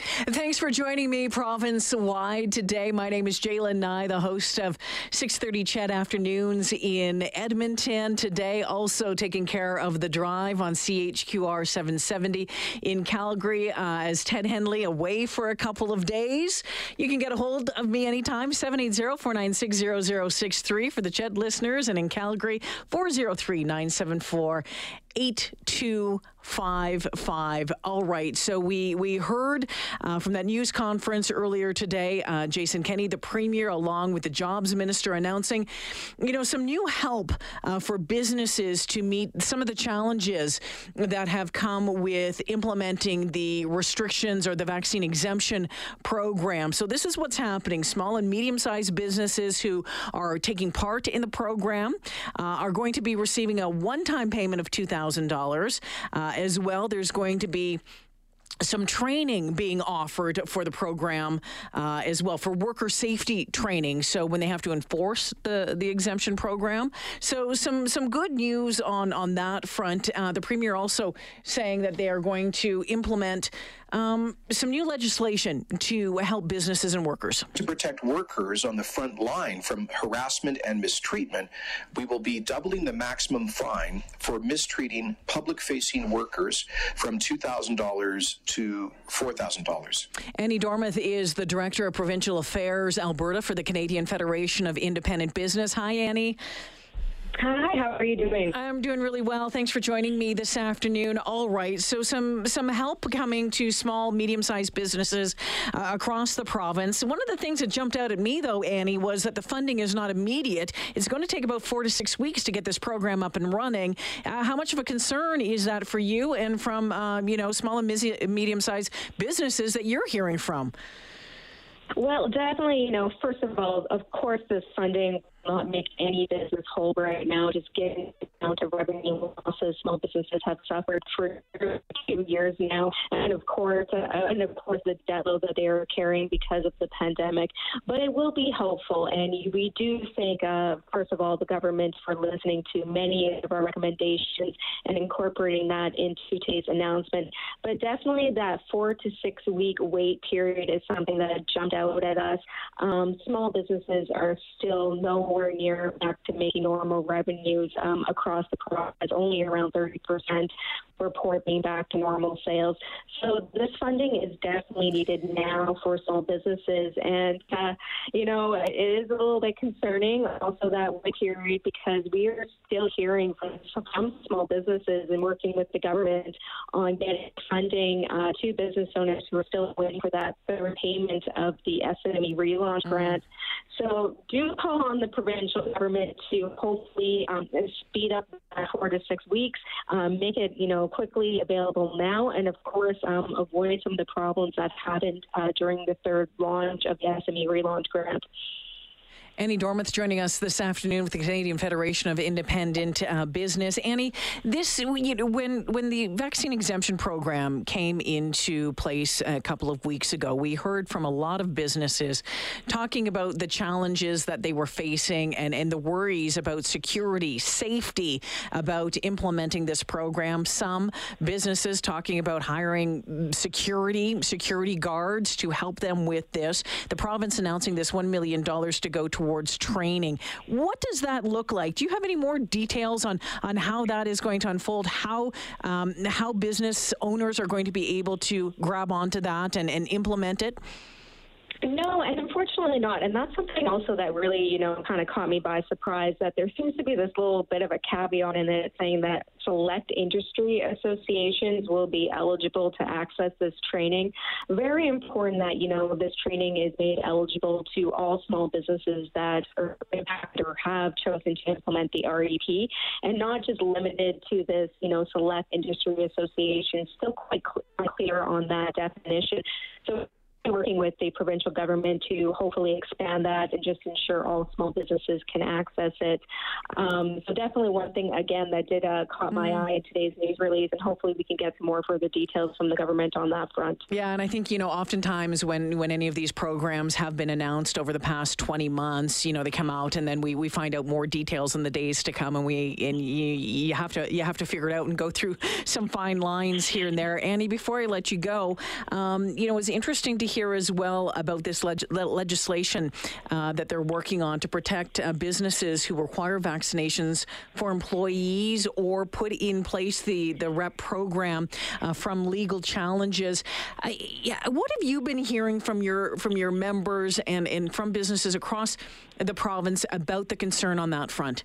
Thanks for joining me province wide today. My name is Jaylen Nye, the host of 6:30 CHED Afternoons in Edmonton. Today, also taking care of the drive on CHQR 770 in Calgary. Uh, as Ted Henley away for a couple of days, you can get a hold of me anytime 780-496-0063 for the CHED listeners, and in Calgary 403 974 8255. All right. So we we heard uh, from that news conference earlier today, uh, Jason Kenney, the premier, along with the jobs minister, announcing, you know, some new help uh, for businesses to meet some of the challenges that have come with implementing the restrictions or the vaccine exemption program. So this is what's happening. Small and medium-sized businesses who are taking part in the program uh, are going to be receiving a one-time payment of two thousand $1,000 uh, as well. There's going to be some training being offered for the program uh, as well for worker safety training. So when they have to enforce the the exemption program, so some some good news on on that front. Uh, the premier also saying that they are going to implement. Um, some new legislation to help businesses and workers. To protect workers on the front line from harassment and mistreatment, we will be doubling the maximum fine for mistreating public facing workers from $2,000 to $4,000. Annie Dormuth is the Director of Provincial Affairs Alberta for the Canadian Federation of Independent Business. Hi, Annie. Hi, how are you doing? I'm doing really well. Thanks for joining me this afternoon. All right, so some some help coming to small, medium-sized businesses uh, across the province. One of the things that jumped out at me, though, Annie, was that the funding is not immediate. It's going to take about four to six weeks to get this program up and running. Uh, how much of a concern is that for you and from um, you know small and medium-sized businesses that you're hearing from? Well, definitely, you know, first of all, of course, this funding not make any business whole right now, just given the amount of revenue losses small businesses have suffered for two years now, and of course, uh, and of course, the debt load that they are carrying because of the pandemic. But it will be helpful, and we do thank, uh, first of all, the government for listening to many of our recommendations and incorporating that into today's announcement. But definitely, that four to six week wait period is something that jumped out at us. Um, small businesses are still no nowhere near back to making normal revenues um, across the province, only around 30% report being back to normal sales. So this funding is definitely needed now for small businesses. And, uh, you know, it is a little bit concerning also that period because we are still hearing from some small businesses and working with the government on getting funding uh, to business owners who are still waiting for that repayment of the SME relaunch mm-hmm. grant. So do call on the provincial government to hopefully um, speed up four to six weeks, um, make it you know quickly available now, and of course um, avoid some of the problems that happened uh, during the third launch of the SME relaunch grant. Annie Dormuth joining us this afternoon with the Canadian Federation of Independent uh, Business. Annie, this you know, when when the vaccine exemption program came into place a couple of weeks ago, we heard from a lot of businesses talking about the challenges that they were facing and, and the worries about security, safety, about implementing this program. Some businesses talking about hiring security, security guards to help them with this. The province announcing this $1 million to go towards towards training. What does that look like? Do you have any more details on on how that is going to unfold? How um, how business owners are going to be able to grab onto that and, and implement it? No, and unfortunately not. And that's something also that really, you know, kind of caught me by surprise that there seems to be this little bit of a caveat in it saying that select industry associations will be eligible to access this training. Very important that, you know, this training is made eligible to all small businesses that are impacted or have chosen to implement the REP and not just limited to this, you know, select industry association. Still quite clear on that definition. So working with the provincial government to hopefully expand that and just ensure all small businesses can access it. Um, so definitely one thing again that did uh, caught my mm. eye in today's news release, and hopefully we can get some more further details from the government on that front. Yeah, and I think you know oftentimes when when any of these programs have been announced over the past 20 months, you know they come out and then we, we find out more details in the days to come, and we and you, you have to you have to figure it out and go through some fine lines here and there. Annie, before I let you go, um, you know it was interesting to hear as well about this leg- legislation uh, that they're working on to protect uh, businesses who require vaccinations for employees or put in place the, the REP program uh, from legal challenges. yeah, what have you been hearing from your from your members and, and from businesses across the province about the concern on that front?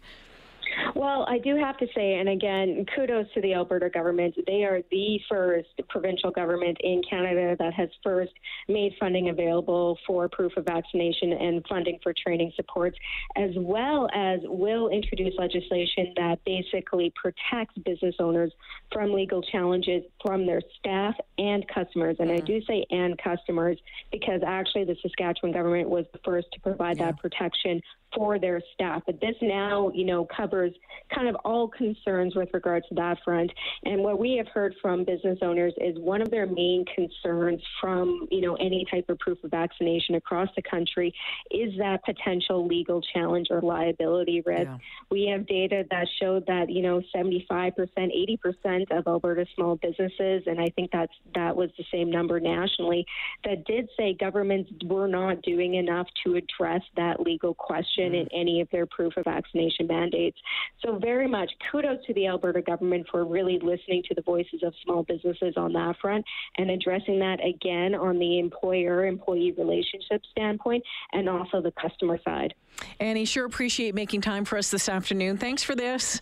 Well, I do have to say, and again, kudos to the Alberta government. They are the first provincial government in Canada that has first made funding available for proof of vaccination and funding for training supports, as well as will introduce legislation that basically protects business owners from legal challenges from their staff and customers. And mm-hmm. I do say and customers because actually the Saskatchewan government was the first to provide yeah. that protection for their staff. But this now, you know, covers kind of all concerns with regards to that front. And what we have heard from business owners is one of their main concerns from, you know, any type of proof of vaccination across the country is that potential legal challenge or liability risk. Yeah. We have data that showed that, you know, 75%, 80% of Alberta small businesses, and I think that's that was the same number nationally, that did say governments were not doing enough to address that legal question mm. in any of their proof of vaccination mandates. So, very much kudos to the Alberta government for really listening to the voices of small businesses on that front and addressing that again on the employer employee relationship standpoint and also the customer side. Annie, sure appreciate making time for us this afternoon. Thanks for this.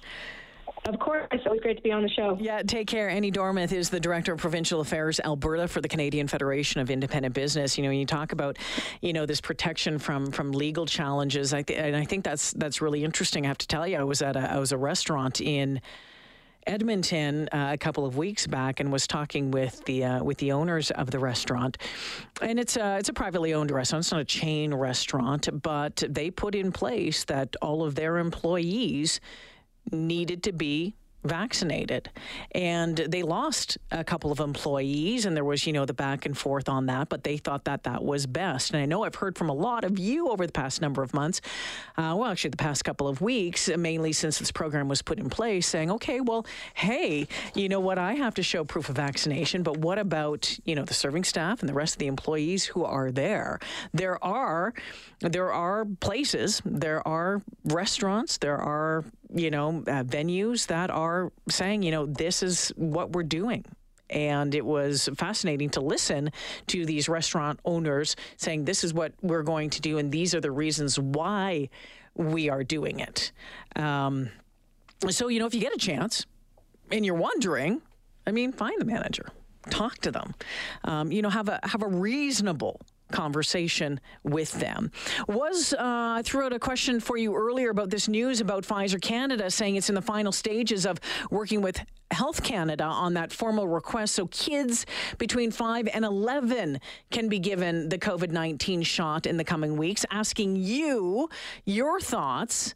Of course. It's always great to be on the show. Yeah, take care. Annie Dormuth is the Director of Provincial Affairs Alberta for the Canadian Federation of Independent Business. You know, you talk about, you know, this protection from from legal challenges. I th- and I think that's that's really interesting. I have to tell you, I was at a I was a restaurant in Edmonton uh, a couple of weeks back and was talking with the uh, with the owners of the restaurant, and it's a it's a privately owned restaurant. It's not a chain restaurant, but they put in place that all of their employees needed to be vaccinated. And they lost a couple of employees, and there was, you know, the back and forth on that, but they thought that that was best. And I know I've heard from a lot of you over the past number of months, uh, well, actually, the past couple of weeks, mainly since this program was put in place, saying, okay, well, hey, you know what? I have to show proof of vaccination, but what about, you know, the serving staff and the rest of the employees who are there? There are, there are places, there are restaurants, there are you know, uh, venues that are saying, you know, this is what we're doing. And it was fascinating to listen to these restaurant owners saying, this is what we're going to do, and these are the reasons why we are doing it. Um, so, you know, if you get a chance and you're wondering, I mean, find the manager, talk to them, um, you know, have a have a reasonable conversation with them. Was uh, threw out a question for you earlier about this news about Pfizer Canada saying it's in the final stages of working with Health Canada on that formal request. So kids between 5 and 11 can be given the COVID 19 shot in the coming weeks. Asking you your thoughts